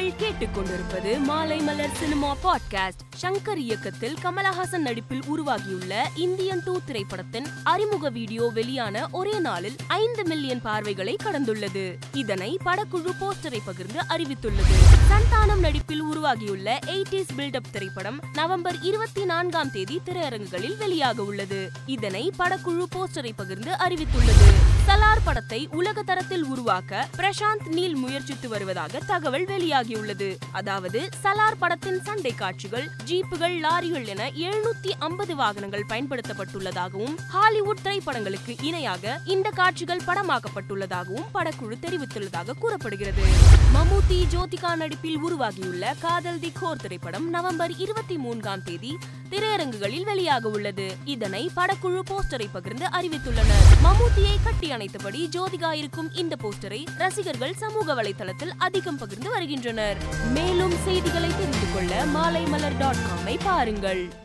நீங்கள் கேட்டுக்கொண்டிருப்பது மாலை மலர் சினிமா பாட்காஸ்ட். சங்கர் இயக்கத்தில் கமலஹாசன் நடிப்பில் உருவாகியுள்ள இந்தியன் டூ திரைப்படத்தின் அறிமுக வீடியோ வெளியான ஒரே நாளில் ஐந்து மில்லியன் பார்வைகளை கடந்துள்ளது. இதனை படக்குழு போஸ்டரை பகிர்ந்து அறிவித்துள்ளது. சந்தானம் நடிப்பில் உருவாகியுள்ள எயிட்டிஸ் பில்டப் திரைப்படம் நவம்பர் இருபத்தி நான்காம் தேதி திரையரங்குகளில் வெளியாக உள்ளது. இதனை படக்குழு போஸ்டரை பகிர்ந்து அறிவித்துள்ளது. சலார் படத்தை உலக தரத்தில் உருவாக்க பிரசாந்த் நீல் முயற்சித்து வருவதாக தகவல் வெளியாகியுள்ளது. அதாவது சலார் படத்தின் சண்டை காட்சிகள் ஜீப்புகள் லாரிகள் என எழுநூத்தி ஐம்பது வாகனங்கள் பயன்படுத்தப்பட்டுள்ளதாகவும் ஹாலிவுட் திரைப்படங்களுக்கு இணையாக இந்த காட்சிகள் படமாக்கப்பட்டுள்ளதாகவும் படக்குழு தெரிவித்துள்ளதாக கூறப்படுகிறது. மமூத்தி ஜோதிகா நடிப்பில் உருவாகியுள்ள காதல் தி கோர் திரைப்படம் நவம்பர் இருபத்தி மூன்றாம் தேதி திரையரங்குகளில் வெளியாக உள்ளது. இதனை படக்குழு போஸ்டரை பகிர்ந்து அறிவித்துள்ளனர். மம்முட்டியை கட்டி அணைத்தபடி ஜோதிகா இருக்கும் இந்த போஸ்டரை ரசிகர்கள் சமூக வலைதளத்தில் அதிகம் பகிர்ந்து வருகின்றனர். மேலும் செய்திகளை தெரிந்து கொள்ள மாலை மலர் டாட் காமை பாருங்கள்.